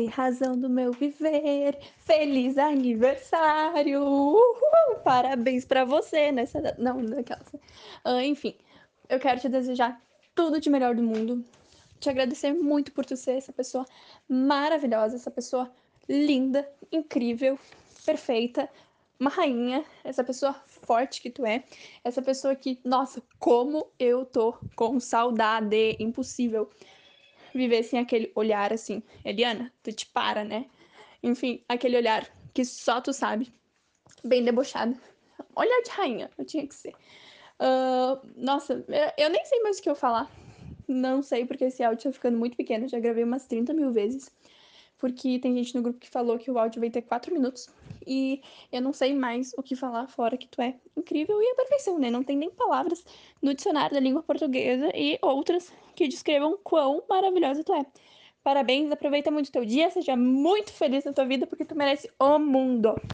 Oi, razão do meu viver. Feliz aniversário. Uhul, parabéns para você nessa. Não, naquela. Uh, enfim, eu quero te desejar tudo de melhor do mundo. Te agradecer muito por tu ser essa pessoa maravilhosa, essa pessoa linda, incrível, perfeita, uma rainha, essa pessoa forte que tu é, essa pessoa que, nossa, como eu tô com saudade, impossível viver sem aquele olhar assim. Eliana, tu te para, né? Enfim, aquele olhar que só tu sabe, bem debochado. Olhar de rainha, eu tinha que ser. Uh, nossa, eu nem sei mais o que eu falar. Não sei, porque esse áudio tá ficando muito pequeno. Já gravei umas 30 mil vezes porque tem gente no grupo que falou que o áudio vai ter quatro minutos e eu não sei mais o que falar fora que tu é incrível e a perfeição, né? Não tem nem palavras no dicionário da língua portuguesa e outras que descrevam quão maravilhosa tu é. Parabéns, aproveita muito teu dia, seja muito feliz na tua vida porque tu merece o mundo.